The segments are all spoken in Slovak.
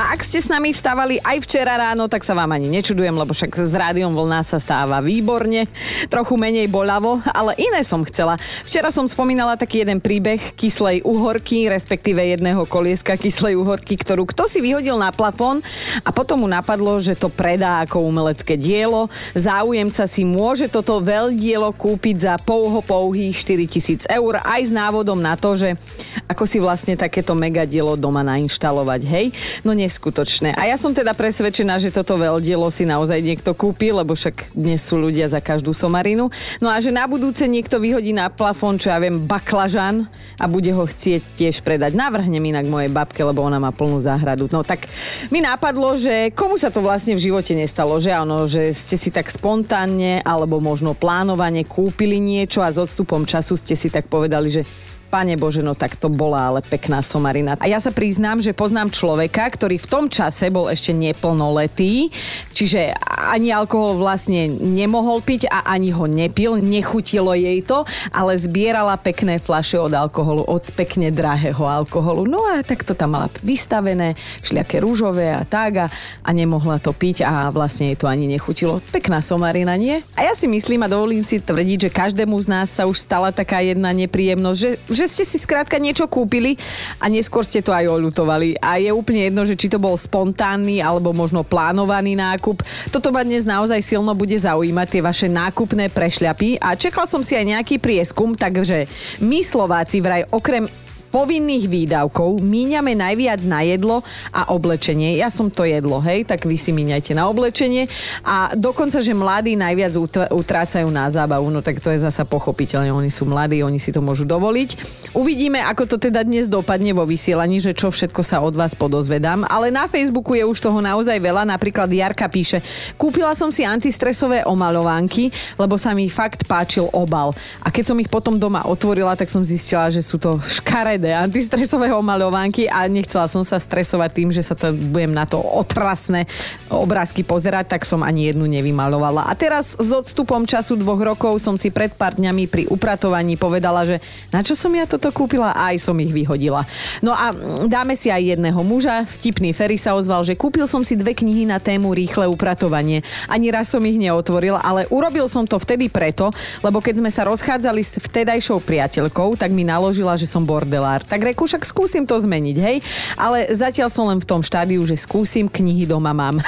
A ak ste s nami vstávali aj včera ráno, tak sa vám ani nečudujem, lebo však s rádiom vlna sa stáva výborne, trochu menej bolavo, ale iné som chcela. Včera som spomínala taký jeden príbeh kyslej uhorky, respektíve jedného kolieska kyslej uhorky, ktorú kto si vyhodil na plafón a potom mu napadlo, že to predá ako umelecké dielo. Záujemca si môže toto veľdielo kúpiť za pouho pouhých 4000 eur aj s návodom na to, že ako si vlastne takéto megadielo doma nainštalovať, hej? No nie neskutočné. A ja som teda presvedčená, že toto veľdielo si naozaj niekto kúpi, lebo však dnes sú ľudia za každú somarinu. No a že na budúce niekto vyhodí na plafón, čo ja viem, baklažan a bude ho chcieť tiež predať. Navrhnem inak mojej babke, lebo ona má plnú záhradu. No tak mi napadlo, že komu sa to vlastne v živote nestalo, že áno, že ste si tak spontánne alebo možno plánovane kúpili niečo a s odstupom času ste si tak povedali, že Pane Bože, no tak to bola ale pekná somarina. A ja sa priznám, že poznám človeka, ktorý v tom čase bol ešte neplnoletý, čiže ani alkohol vlastne nemohol piť a ani ho nepil, nechutilo jej to, ale zbierala pekné flaše od alkoholu, od pekne drahého alkoholu. No a tak to tam mala vystavené, všelijaké rúžové a tak a, a nemohla to piť a vlastne jej to ani nechutilo. Pekná somarina, nie? A ja si myslím a dovolím si tvrdiť, že každému z nás sa už stala taká jedna nepríjemnosť, že, že ste si skrátka niečo kúpili a neskôr ste to aj oľutovali. A je úplne jedno, že či to bol spontánny alebo možno plánovaný nákup. Toto ma dnes naozaj silno bude zaujímať, tie vaše nákupné prešľapy. A čekal som si aj nejaký prieskum, takže my Slováci vraj okrem povinných výdavkov míňame najviac na jedlo a oblečenie. Ja som to jedlo, hej, tak vy si míňajte na oblečenie a dokonca, že mladí najviac utrácajú na zábavu, no tak to je zasa pochopiteľne, oni sú mladí, oni si to môžu dovoliť. Uvidíme, ako to teda dnes dopadne vo vysielaní, že čo všetko sa od vás podozvedám, ale na Facebooku je už toho naozaj veľa, napríklad Jarka píše, kúpila som si antistresové omaľovánky, lebo sa mi fakt páčil obal. A keď som ich potom doma otvorila, tak som zistila, že sú to škaredé 3D antistresové omaľovánky a nechcela som sa stresovať tým, že sa to budem na to otrasné obrázky pozerať, tak som ani jednu nevymalovala. A teraz s odstupom času dvoch rokov som si pred pár dňami pri upratovaní povedala, že na čo som ja toto kúpila a aj som ich vyhodila. No a dáme si aj jedného muža. Vtipný Ferry sa ozval, že kúpil som si dve knihy na tému rýchle upratovanie. Ani raz som ich neotvoril, ale urobil som to vtedy preto, lebo keď sme sa rozchádzali s vtedajšou priateľkou, tak mi naložila, že som bordela kancelár. Tak reku, však skúsim to zmeniť, hej? Ale zatiaľ som len v tom štádiu, že skúsim, knihy doma mám.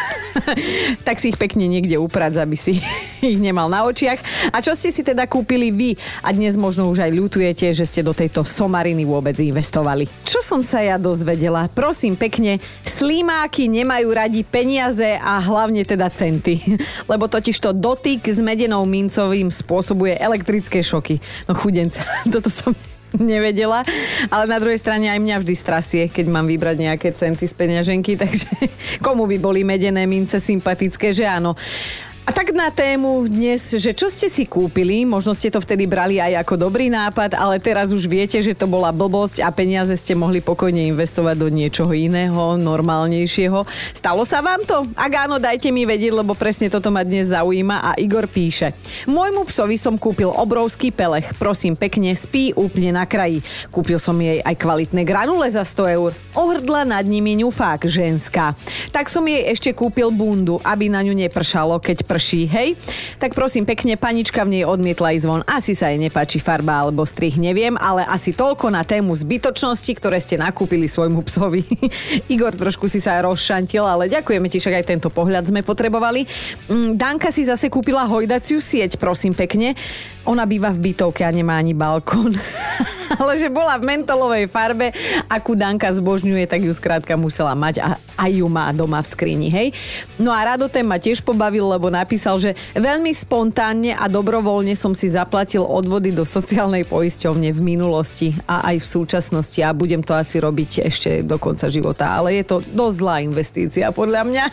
tak si ich pekne niekde uprať, aby si ich nemal na očiach. A čo ste si teda kúpili vy? A dnes možno už aj ľutujete, že ste do tejto somariny vôbec investovali. Čo som sa ja dozvedela? Prosím pekne, slímáky nemajú radi peniaze a hlavne teda centy. Lebo totiž to dotyk s medenou mincovým spôsobuje elektrické šoky. No chudenca, toto som nevedela, ale na druhej strane aj mňa vždy strasie, keď mám vybrať nejaké centy z peňaženky, takže komu by boli medené mince sympatické, že áno. A tak na tému dnes, že čo ste si kúpili, možno ste to vtedy brali aj ako dobrý nápad, ale teraz už viete, že to bola blbosť a peniaze ste mohli pokojne investovať do niečoho iného, normálnejšieho. Stalo sa vám to? Ak áno, dajte mi vedieť, lebo presne toto ma dnes zaujíma a Igor píše. Môjmu psovi som kúpil obrovský pelech, prosím pekne, spí úplne na kraji. Kúpil som jej aj kvalitné granule za 100 eur. Ohrdla nad nimi ňufák ženská. Tak som jej ešte kúpil bundu, aby na ňu nepršalo, keď prší, hej? Tak prosím pekne, panička v nej odmietla ísť von. Asi sa jej nepáči farba alebo strih, neviem, ale asi toľko na tému zbytočnosti, ktoré ste nakúpili svojmu psovi. Igor trošku si sa rozšantil, ale ďakujeme ti, však aj tento pohľad sme potrebovali. Mm, Danka si zase kúpila hojdaciu sieť, prosím pekne. Ona býva v bytovke a nemá ani balkón. ale že bola v mentolovej farbe, akú Danka zbožňuje, tak ju skrátka musela mať a aj ju má doma v skrini, hej. No a Radotem ma tiež pobavil, lebo napísal, že veľmi spontánne a dobrovoľne som si zaplatil odvody do sociálnej poisťovne v minulosti a aj v súčasnosti a budem to asi robiť ešte do konca života, ale je to dosť zlá investícia podľa mňa.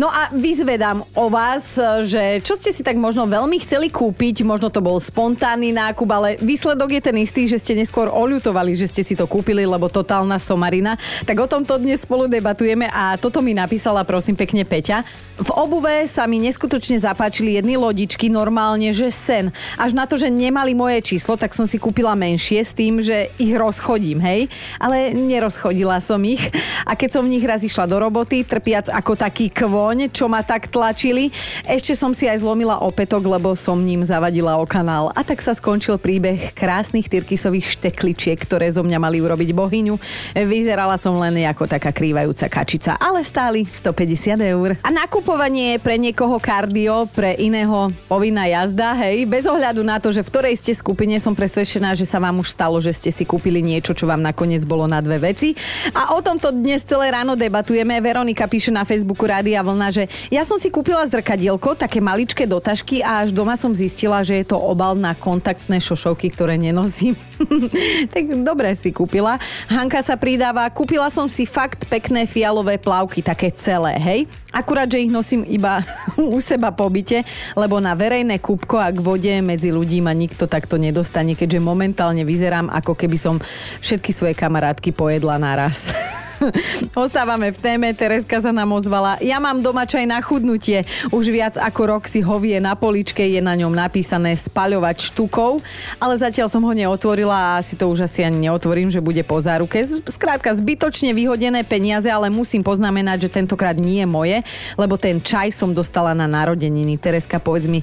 No a vyzvedám o vás, že čo ste si tak možno veľmi chceli kúpiť, možno to bol spontánny nákup, ale výsledok je ten istý, že ste neskôr skôr oľutovali, že ste si to kúpili, lebo totálna somarina. Tak o tomto dnes spolu debatujeme a toto mi napísala prosím pekne Peťa. V obuve sa mi neskutočne zapáčili jedny lodičky, normálne, že sen. Až na to, že nemali moje číslo, tak som si kúpila menšie s tým, že ich rozchodím, hej. Ale nerozchodila som ich. A keď som v nich raz išla do roboty, trpiac ako taký kvoň, čo ma tak tlačili, ešte som si aj zlomila opätok, lebo som ním zavadila o kanál. A tak sa skončil príbeh krásnych tyrkisových štekličiek, ktoré zo mňa mali urobiť bohyňu. Vyzerala som len ako taká krývajúca kačica, ale stáli 150 eur. A nakup Nakupovanie je pre niekoho kardio, pre iného povinná jazda, hej. Bez ohľadu na to, že v ktorej ste skupine som presvedčená, že sa vám už stalo, že ste si kúpili niečo, čo vám nakoniec bolo na dve veci. A o tomto dnes celé ráno debatujeme. Veronika píše na Facebooku Rádia Vlna, že ja som si kúpila zrkadielko, také maličké dotažky a až doma som zistila, že je to obal na kontaktné šošovky, ktoré nenosím. tak dobre si kúpila. Hanka sa pridáva, kúpila som si fakt pekné fialové plavky, také celé, hej. Akurát, že ich nosím iba u seba po byte, lebo na verejné kúbko a k vode medzi ľudí ma nikto takto nedostane, keďže momentálne vyzerám, ako keby som všetky svoje kamarátky pojedla naraz. Ostávame v téme, Tereska sa nám ozvala. Ja mám doma čaj na chudnutie. Už viac ako rok si hovie na poličke, je na ňom napísané spaľovať štukov, ale zatiaľ som ho neotvorila a si to už asi ani neotvorím, že bude po záruke. Skrátka, zbytočne vyhodené peniaze, ale musím poznamenať, že tentokrát nie je moje, lebo ten čaj som dostala na narodeniny. Tereska, povedz mi,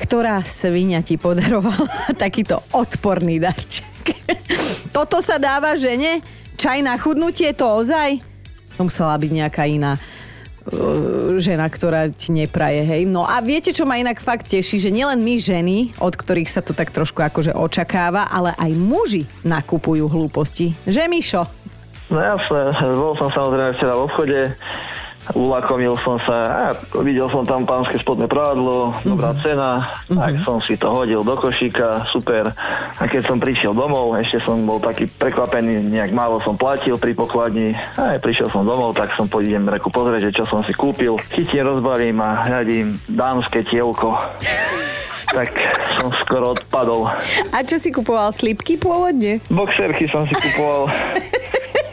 ktorá svinia ti podarovala takýto odporný darček? Toto sa dáva žene? Čaj na chudnutie, to ozaj? To musela byť nejaká iná uh, žena, ktorá ti nepraje, hej. No a viete, čo ma inak fakt teší, že nielen my ženy, od ktorých sa to tak trošku akože očakáva, ale aj muži nakupujú hlúposti. Že, Mišo? No jasné, bol som samozrejme včera v obchode, ulakomil som sa a videl som tam pánske spodné prádlo, dobrá mm-hmm. cena, mm-hmm. tak som si to hodil do košíka, super. A keď som prišiel domov, ešte som bol taký prekvapený, nejak málo som platil pri pokladni. A aj prišiel som domov, tak som pôjdem reku pozrieť, že čo som si kúpil. Chytím, rozbalím a hľadím dámske tielko. tak som skoro odpadol. A čo si kupoval? Slipky pôvodne? Boxerky som si kupoval.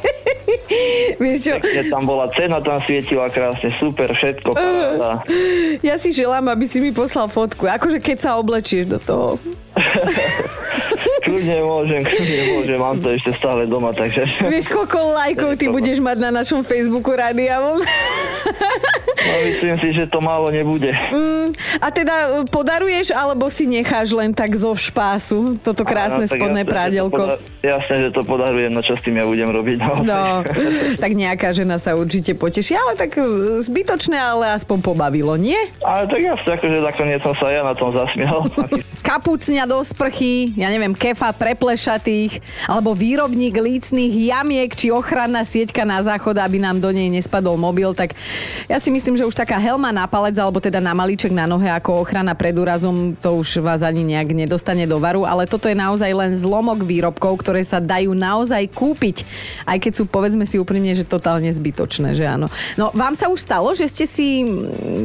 Vieš čo? Keď tam bola cena, tam svietila krásne, super, všetko. Uh, ja si želám, aby si mi poslal fotku. Akože keď sa oblečieš do toho. kľudne môžem, kľudne môžem, mám to ešte stále doma, takže... Vieš, koľko lajkov ty budeš mať na našom Facebooku Rádia No myslím si, že to málo nebude. Mm, a teda e, podaruješ, alebo si necháš len tak zo špásu toto krásne Áno, spodné jasne, prádelko? Poda- jasne, že to podarujem, no čo s tým ja budem robiť. No, no tak nejaká žena sa určite poteší, ale tak e, zbytočné, ale aspoň pobavilo, nie? Ale tak jasne, akože nakoniec som sa ja na tom zasmial. Kapucňa do sprchy, ja neviem, kefa preplešatých, alebo výrobník lícných jamiek, či ochranná sieťka na záchod, aby nám do nej nespadol mobil, tak ja si myslím, že už taká helma na palec, alebo teda na malíček na nohe ako ochrana pred úrazom, to už vás ani nejak nedostane do varu, ale toto je naozaj len zlomok výrobkov, ktoré sa dajú naozaj kúpiť, aj keď sú, povedzme si úprimne, že totálne zbytočné, že áno. No, vám sa už stalo, že ste si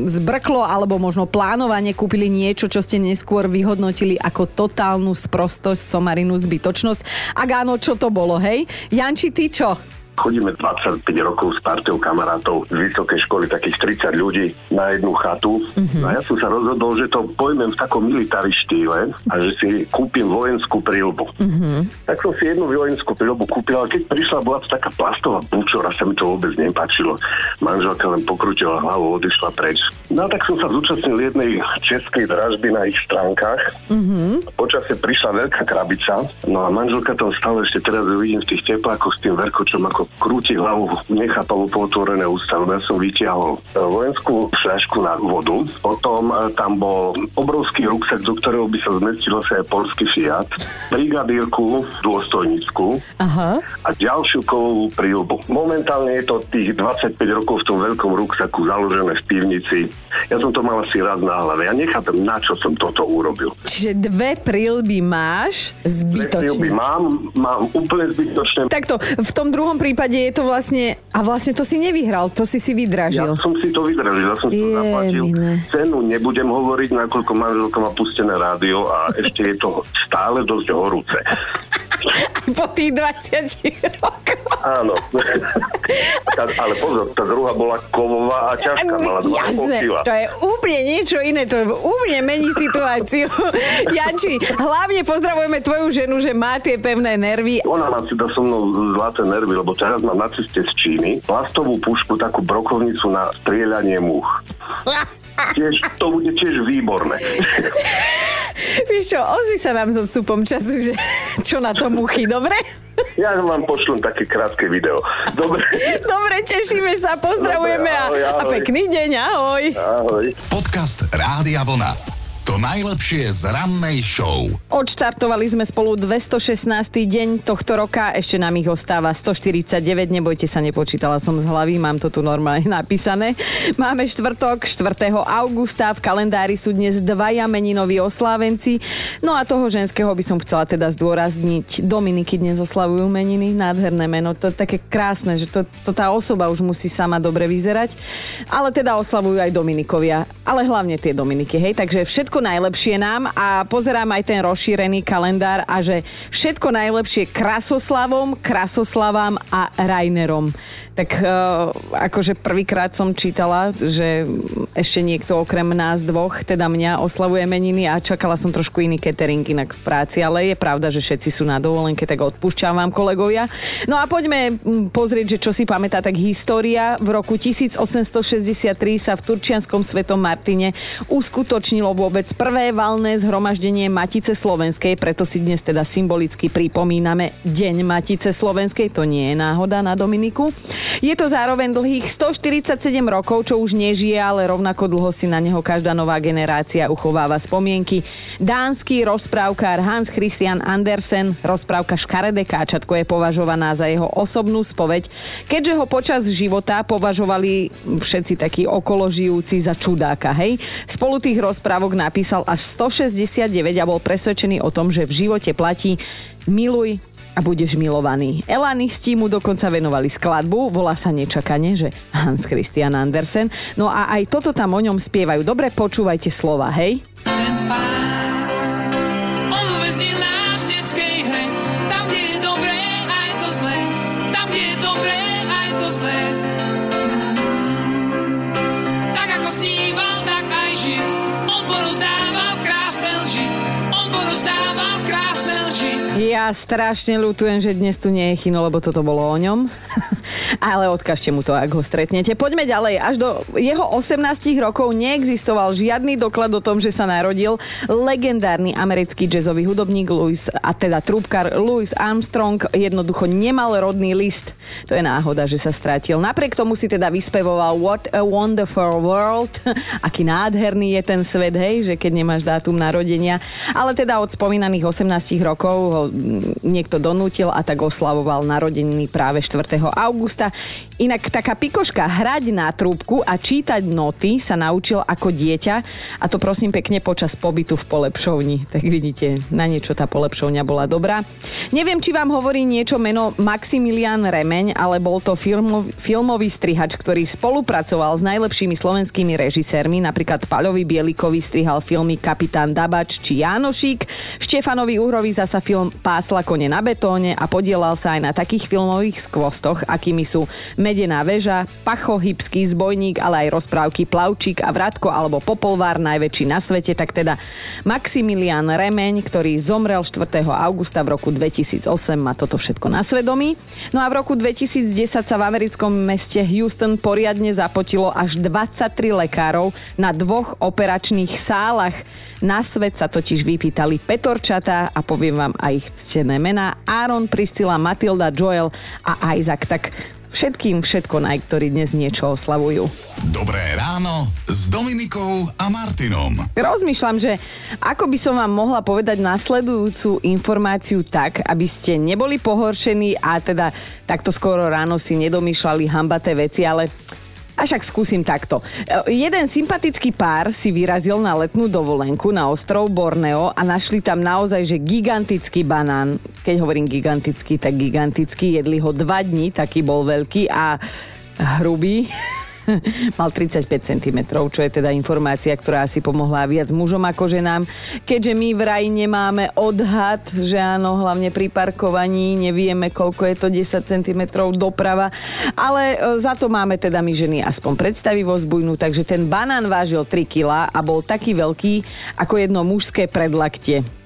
zbrklo alebo možno plánovanie kúpili niečo, čo ste neskôr vyhodnotili ako totálnu sprostosť, somarinu, zbytočnosť? Ak áno, čo to bolo, hej? Janči, ty čo? Chodíme 25 rokov s partiou kamarátov z vysokej školy, takých 30 ľudí na jednu chatu. Uh-huh. A ja som sa rozhodol, že to pojmem v takom militári štýle a že si kúpim vojenskú prílbu. Uh-huh. Tak som si jednu vojenskú prílbu kúpil, ale keď prišla, bola to taká plastová a sa mi to vôbec nepáčilo. Manželka len pokrutila hlavu, odišla preč. No a tak som sa zúčastnil jednej českej dražby na ich stránkach. Uh-huh. Počasie prišla veľká krabica, no a manželka tam stále ešte teraz vidím v tých teplákoch s tým verkočom ako ako krúti hlavu, nechápavo potvorené ústa. Ja som vytiahol e, vojenskú fľašku na vodu, potom e, tam bol obrovský ruksak, do ktorého by sa zmestilo sa aj polský Fiat, brigadírku dôstojnícku Aha. a ďalšiu kovovú prílbu. Momentálne je to tých 25 rokov v tom veľkom ruksaku založené v pivnici. Ja som to mal asi raz na hlave. Ja nechápem, na čo som toto urobil. Čiže dve prílby máš zbytočne. Dve prílby mám, mám úplne zbytočne. Takto, v tom druhom prípade prípade je to vlastne... A vlastne to si nevyhral, to si si vydražil. Ja som si to vydražil, ja som si to zaplatil. Cenu nebudem hovoriť, nakoľko manželka má pustené rádio a ešte je to stále dosť horúce. po tých 20 rokoch. Áno. tá, ale pozor, tá druhá bola kovová a ťažká, mala 2,5 Jasné, to je úplne niečo iné, to úplne mení situáciu. Janči, hlavne pozdravujeme tvoju ženu, že má tie pevné nervy. Ona má si so mnou zlaté nervy, lebo teraz mám na ceste z Číny plastovú pušku, takú brokovnicu na strieľanie múch. Tiež, to bude tiež výborné. Víš čo, ozvi sa nám so vstupom času, že čo na to muchy, dobre? Ja vám pošlem také krátke video. Dobre. Dobre, tešíme sa, pozdravujeme Dobre, ahoj, a, a ahoj. pekný deň, ahoj. Ahoj. Podcast Rádia Vlna. To najlepšie z rannej show. Odštartovali sme spolu 216. deň tohto roka, ešte nám ich ostáva 149, nebojte sa, nepočítala som z hlavy, mám to tu normálne napísané. Máme štvrtok, 4. augusta, v kalendári sú dnes dvaja meninoví oslávenci, no a toho ženského by som chcela teda zdôrazniť. Dominiky dnes oslavujú meniny, nádherné meno, to je také krásne, že to, to tá osoba už musí sama dobre vyzerať, ale teda oslavujú aj Dominikovia, ale hlavne tie Dominiky, hej, takže všetko najlepšie nám a pozerám aj ten rozšírený kalendár a že všetko najlepšie krasoslavom, krasoslavám a Rainerom. Tak uh, akože prvýkrát som čítala, že ešte niekto okrem nás dvoch, teda mňa, oslavuje meniny a čakala som trošku iný catering inak v práci, ale je pravda, že všetci sú na dovolenke, tak odpúšťam vám kolegovia. No a poďme pozrieť, že čo si pamätá tak história. V roku 1863 sa v Turčianskom svetom Martine uskutočnilo vôbec prvé valné zhromaždenie Matice Slovenskej, preto si dnes teda symbolicky pripomíname Deň Matice Slovenskej, to nie je náhoda na Dominiku. Je to zároveň dlhých 147 rokov, čo už nežije, ale rovnako dlho si na neho každá nová generácia uchováva spomienky. Dánsky rozprávkár Hans Christian Andersen, rozprávka Škaredé káčatko je považovaná za jeho osobnú spoveď, keďže ho počas života považovali všetci takí okolo žijúci za čudáka, hej. Spolu tých rozprávok napísal až 169 a bol presvedčený o tom, že v živote platí miluj a budeš milovaný. Elanisti mu dokonca venovali skladbu, volá sa nečakane, že Hans Christian Andersen. No a aj toto tam o ňom spievajú. Dobre počúvajte slova, hej? ten Ja strašne ľutujem, že dnes tu nie je Chino, lebo toto bolo o ňom. Ale odkažte mu to, ak ho stretnete. Poďme ďalej. Až do jeho 18 rokov neexistoval žiadny doklad o tom, že sa narodil legendárny americký jazzový hudobník Louis, a teda trúbkar Louis Armstrong jednoducho nemal rodný list. To je náhoda, že sa strátil. Napriek tomu si teda vyspevoval What a Wonderful World. Aký nádherný je ten svet, hej, že keď nemáš dátum narodenia. Ale teda od spomínaných 18 rokov ho niekto donútil a tak oslavoval narodeniny práve 4. augusta. Inak taká pikoška, hrať na trúbku a čítať noty sa naučil ako dieťa a to prosím pekne počas pobytu v polepšovni. Tak vidíte, na niečo tá polepšovňa bola dobrá. Neviem, či vám hovorí niečo meno Maximilian Remeň, ale bol to filmov, filmový strihač, ktorý spolupracoval s najlepšími slovenskými režisérmi, napríklad Paľovi Bielikovi strihal filmy Kapitán Dabač či Jánošík, Štefanovi Uhrovi zasa film Pásla kone na betóne a podielal sa aj na takých filmových skvostoch, akými sú Medená väža, Pacho, Hybský zbojník, ale aj rozprávky Plavčík a Vratko alebo Popolvár, najväčší na svete, tak teda Maximilian Remeň, ktorý zomrel 4. augusta v roku 2008, má toto všetko na svedomí. No a v roku 2010 sa v americkom meste Houston poriadne zapotilo až 23 lekárov na dvoch operačných sálach. Na svet sa totiž vypýtali petorčatá a poviem vám aj ich ctené mená Aaron, Priscilla, Matilda, Joel a Isaac. Tak všetkým všetko naj, ktorí dnes niečo oslavujú. Dobré ráno s Dominikou a Martinom. Rozmýšľam, že ako by som vám mohla povedať nasledujúcu informáciu tak, aby ste neboli pohoršení a teda takto skoro ráno si nedomýšľali hambaté veci, ale a však skúsim takto. E, Jeden sympatický pár si vyrazil na letnú dovolenku na ostrov Borneo a našli tam naozaj, že gigantický banán. Keď hovorím gigantický, tak gigantický. Jedli ho dva dní, taký bol veľký a hrubý. Mal 35 cm, čo je teda informácia, ktorá asi pomohla viac mužom ako ženám. Keďže my vraj nemáme odhad, že áno, hlavne pri parkovaní nevieme, koľko je to 10 cm doprava, ale e, za to máme teda my ženy aspoň predstavivosť bujnú, takže ten banán vážil 3 kg a bol taký veľký ako jedno mužské predlaktie.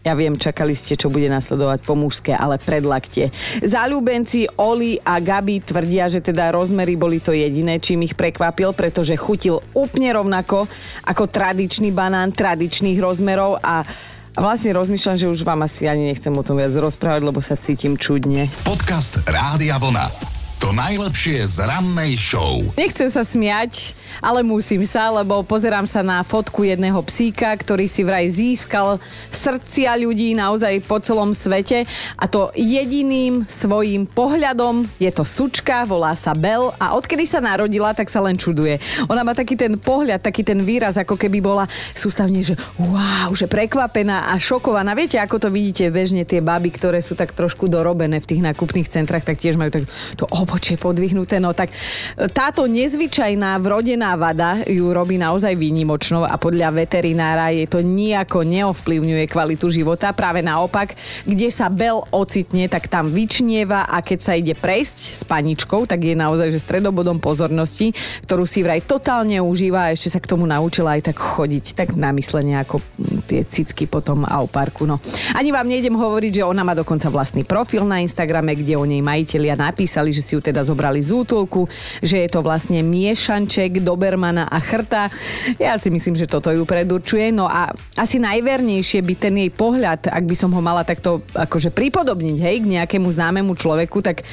Ja viem, čakali ste, čo bude nasledovať po mužské, ale predlaktie. Záľubenci Oli a Gabi tvrdia, že teda rozmery boli to jediné, čím ich prekvapil, pretože chutil úplne rovnako ako tradičný banán tradičných rozmerov a vlastne rozmýšľam, že už vám asi ani nechcem o tom viac rozprávať, lebo sa cítim čudne. Podcast Rádia Vlna. To najlepšie z rannej show. Nechcem sa smiať, ale musím sa, lebo pozerám sa na fotku jedného psíka, ktorý si vraj získal srdcia ľudí naozaj po celom svete a to jediným svojím pohľadom je to sučka, volá sa Bel a odkedy sa narodila, tak sa len čuduje. Ona má taký ten pohľad, taký ten výraz, ako keby bola sústavne, že wow, že prekvapená a šokovaná. Viete, ako to vidíte bežne tie baby, ktoré sú tak trošku dorobené v tých nákupných centrách, tak tiež majú tak to obočie podvihnuté. No tak e, táto nezvyčajná vrodená vada ju robí naozaj výnimočnou a podľa veterinára je to nejako neovplyvňuje kvalitu života. Práve naopak, kde sa Bel ocitne, tak tam vyčnieva a keď sa ide prejsť s paničkou, tak je naozaj že stredobodom pozornosti, ktorú si vraj totálne užíva a ešte sa k tomu naučila aj tak chodiť, tak namyslenie ako tie cicky potom a parku. No. Ani vám nejdem hovoriť, že ona má dokonca vlastný profil na Instagrame, kde o nej majiteľia napísali, že si ju teda zobrali z útulku, že je to vlastne miešanček Dobermana a chrta. Ja si myslím, že toto ju predurčuje. No a asi najvernejšie by ten jej pohľad, ak by som ho mala takto akože pripodobniť, hej, k nejakému známemu človeku, tak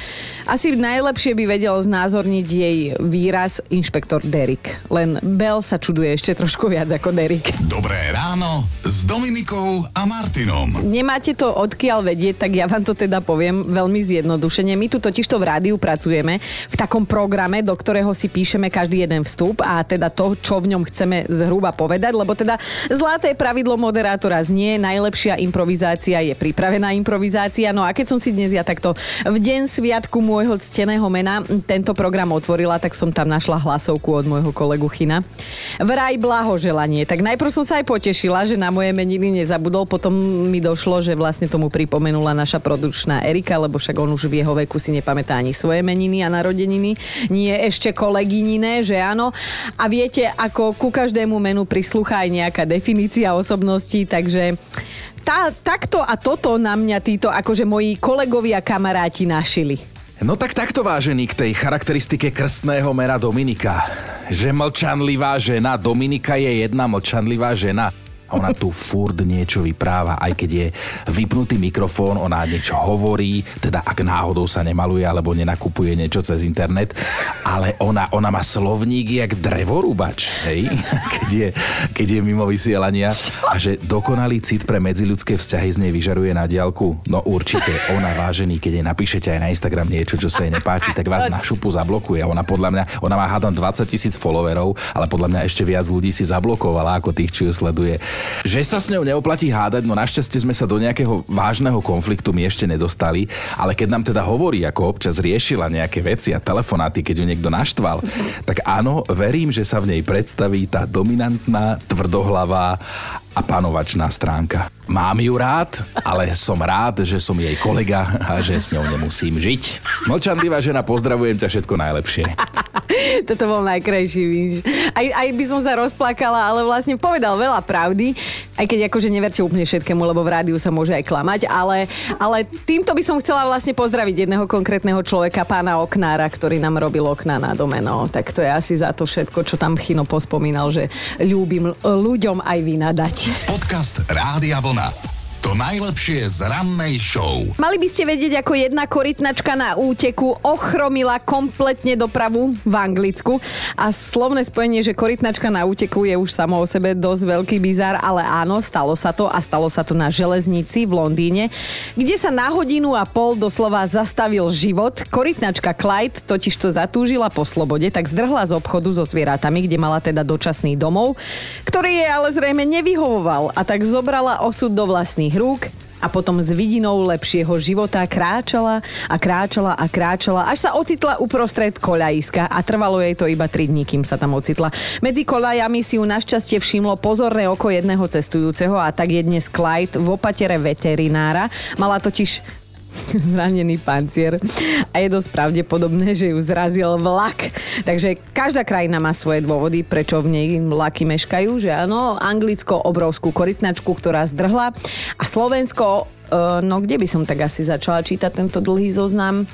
asi najlepšie by vedel znázorniť jej výraz inšpektor Derek. Len Bell sa čuduje ešte trošku viac ako Derek. Dobré ráno s Dominikou a Martinom. Nemáte to odkiaľ vedieť, tak ja vám to teda poviem veľmi zjednodušene. My tu totiž to v rádiu pracujeme v takom programe, do ktorého si píšeme každý jeden vstup a teda to, čo v ňom chceme zhruba povedať, lebo teda zlaté pravidlo moderátora znie, najlepšia improvizácia je pripravená improvizácia. No a keď som si dnes ja takto v deň sviatku môjho cteného mena tento program otvorila, tak som tam našla hlasovku od môjho kolegu China. Vraj blahoželanie. Tak najprv som sa aj potešila, že na moje meniny nezabudol, potom mi došlo, že vlastne tomu pripomenula naša produčná Erika, lebo však on už v jeho veku si nepamätá ani svoje meniny a narodeniny, nie ešte kolegyniné, že áno. A viete, ako ku každému menu prislúcha aj nejaká definícia osobnosti, takže tá, takto a toto na mňa títo akože moji kolegovia kamaráti našili. No tak takto vážený k tej charakteristike krstného mena Dominika. Že mlčanlivá žena, Dominika je jedna mlčanlivá žena. Ona tu furt niečo vypráva, aj keď je vypnutý mikrofón, ona niečo hovorí, teda ak náhodou sa nemaluje alebo nenakupuje niečo cez internet, ale ona, ona má slovník jak drevorúbač, hej? Keď je, keď je mimo vysielania a že dokonalý cit pre medziľudské vzťahy z nej vyžaruje na diálku. No určite, ona vážený, keď jej napíšete aj na Instagram niečo, čo sa jej nepáči, tak vás na šupu zablokuje. Ona podľa mňa, ona má hádam 20 tisíc followerov, ale podľa mňa ešte viac ľudí si zablokovala ako tých, čo ju sleduje. Že sa s ňou neoplatí hádať, no našťastie sme sa do nejakého vážneho konfliktu my ešte nedostali, ale keď nám teda hovorí, ako občas riešila nejaké veci a telefonáty, keď ju niekto naštval, tak áno, verím, že sa v nej predstaví tá dominantná, tvrdohlavá a panovačná stránka. Mám ju rád, ale som rád, že som jej kolega a že s ňou nemusím žiť. Mlčanlivá žena, pozdravujem ťa všetko najlepšie. Toto bol najkrajší, víš. Aj, aj by som sa rozplakala, ale vlastne povedal veľa pravdy, aj keď akože neverte úplne všetkému, lebo v rádiu sa môže aj klamať, ale, ale týmto by som chcela vlastne pozdraviť jedného konkrétneho človeka, pána Oknára, ktorý nám robil okná na dome, no. Tak to je asi za to všetko, čo tam Chino pospomínal, že ľúbim ľuďom aj vynadať. Podcast Rádia Vlna. To najlepšie z rannej show. Mali by ste vedieť, ako jedna korytnačka na úteku ochromila kompletne dopravu v Anglicku. A slovné spojenie, že korytnačka na úteku je už samo o sebe dosť veľký bizar, ale áno, stalo sa to a stalo sa to na železnici v Londýne, kde sa na hodinu a pol doslova zastavil život. Korytnačka Clyde totiž to zatúžila po slobode, tak zdrhla z obchodu so zvieratami, kde mala teda dočasný domov, ktorý jej ale zrejme nevyhovoval a tak zobrala osud do vlastných rúk a potom s vidinou lepšieho života kráčala a kráčala a kráčala, až sa ocitla uprostred koľajiska a trvalo jej to iba 3 dní, kým sa tam ocitla. Medzi koľajami si ju našťastie všimlo pozorné oko jedného cestujúceho a tak je dnes Clyde v opatere veterinára. Mala totiž zranený pancier a je dosť pravdepodobné, že ju zrazil vlak. Takže každá krajina má svoje dôvody, prečo v nej vlaky meškajú, že áno, Anglicko obrovskú korytnačku, ktorá zdrhla a Slovensko, eh, no kde by som tak asi začala čítať tento dlhý zoznam?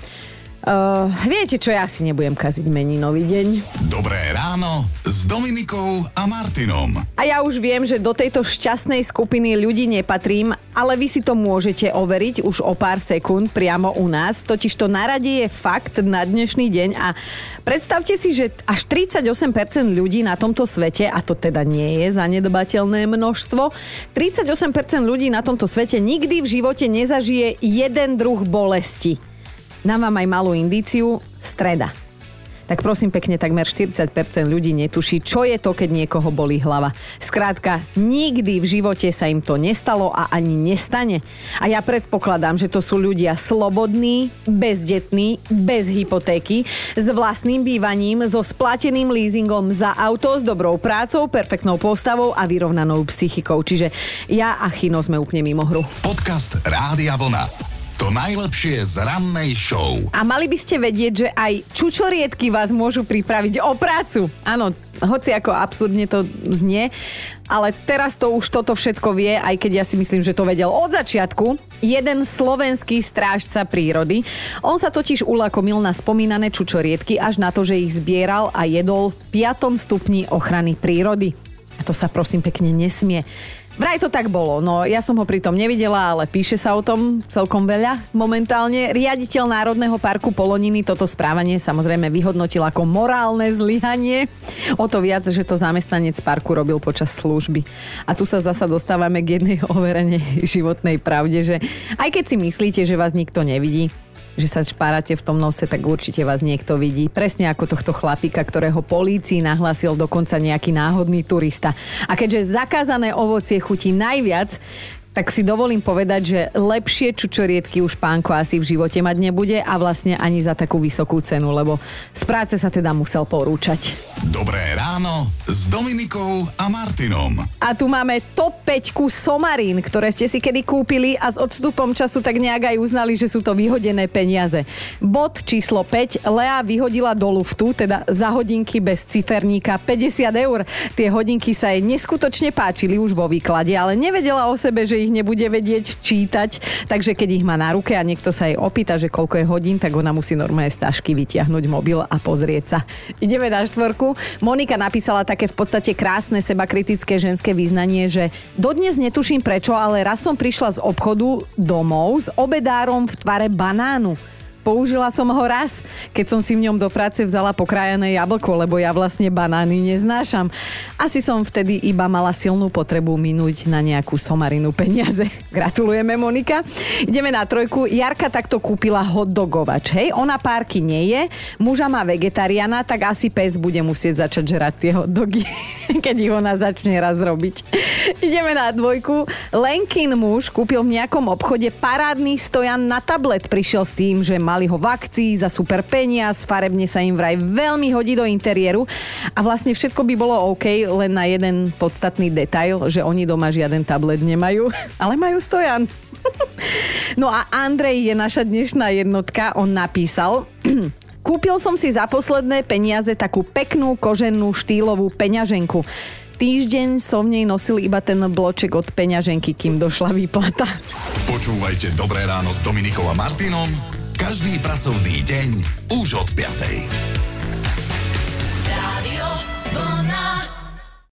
Uh, viete čo, ja si nebudem kaziť meninový deň. Dobré ráno s Dominikou a Martinom. A ja už viem, že do tejto šťastnej skupiny ľudí nepatrím, ale vy si to môžete overiť už o pár sekúnd priamo u nás. Totiž to na rade je fakt na dnešný deň a predstavte si, že až 38% ľudí na tomto svete, a to teda nie je zanedbateľné množstvo, 38% ľudí na tomto svete nikdy v živote nezažije jeden druh bolesti. Dám vám aj malú indíciu, streda. Tak prosím pekne, takmer 40% ľudí netuší, čo je to, keď niekoho bolí hlava. Skrátka, nikdy v živote sa im to nestalo a ani nestane. A ja predpokladám, že to sú ľudia slobodní, bezdetní, bez hypotéky, s vlastným bývaním, so splateným leasingom za auto, s dobrou prácou, perfektnou postavou a vyrovnanou psychikou. Čiže ja a Chino sme úplne mimo hru. Podcast Rádia Vlna. To najlepšie z rannej show. A mali by ste vedieť, že aj čučoriedky vás môžu pripraviť o prácu. Áno, hoci ako absurdne to znie, ale teraz to už toto všetko vie, aj keď ja si myslím, že to vedel od začiatku. Jeden slovenský strážca prírody. On sa totiž ulakomil na spomínané čučoriedky až na to, že ich zbieral a jedol v 5. stupni ochrany prírody. A to sa prosím pekne nesmie. Vraj to tak bolo, no ja som ho pritom nevidela, ale píše sa o tom celkom veľa momentálne. Riaditeľ Národného parku Poloniny toto správanie samozrejme vyhodnotil ako morálne zlyhanie. O to viac, že to zamestnanec parku robil počas služby. A tu sa zasa dostávame k jednej overenej životnej pravde, že aj keď si myslíte, že vás nikto nevidí, že sa špárate v tom nose, tak určite vás niekto vidí. Presne ako tohto chlapika, ktorého polícii nahlásil dokonca nejaký náhodný turista. A keďže zakázané ovocie chutí najviac, tak si dovolím povedať, že lepšie čučoriedky už pánko asi v živote mať nebude a vlastne ani za takú vysokú cenu, lebo z práce sa teda musel porúčať. Dobré ráno s Dominikou a Martinom. A tu máme top 5 somarín, ktoré ste si kedy kúpili a s odstupom času tak nejak aj uznali, že sú to vyhodené peniaze. Bod číslo 5. Lea vyhodila do luftu, teda za hodinky bez ciferníka 50 eur. Tie hodinky sa jej neskutočne páčili už vo výklade, ale nevedela o sebe, že ich nebude vedieť čítať, takže keď ich má na ruke a niekto sa jej opýta, že koľko je hodín, tak ona musí normálne z tašky vytiahnuť mobil a pozrieť sa. Ideme na štvorku. Monika napísala také v podstate krásne sebakritické ženské význanie, že dodnes netuším prečo, ale raz som prišla z obchodu domov s obedárom v tvare banánu. Použila som ho raz, keď som si v ňom do práce vzala pokrájané jablko, lebo ja vlastne banány neznášam. Asi som vtedy iba mala silnú potrebu minúť na nejakú somarinu peniaze. Gratulujeme, Monika. Ideme na trojku. Jarka takto kúpila hotdogovač, hej? Ona párky nie je, muža má vegetariana, tak asi pes bude musieť začať žrať tie hotdogy, keď ich ona začne raz robiť. Ideme na dvojku. Lenkin muž kúpil v nejakom obchode parádny stojan na tablet. Prišiel s tým, že mali ho v akcii za super peniaz, farebne sa im vraj veľmi hodí do interiéru a vlastne všetko by bolo OK, len na jeden podstatný detail, že oni doma žiaden tablet nemajú, ale majú stojan. No a Andrej je naša dnešná jednotka, on napísal... Kúpil som si za posledné peniaze takú peknú koženú štýlovú peňaženku. Týždeň som v nej nosil iba ten bloček od peňaženky, kým došla výplata. Počúvajte Dobré ráno s Dominikou a Martinom každý pracovný deň už od 5.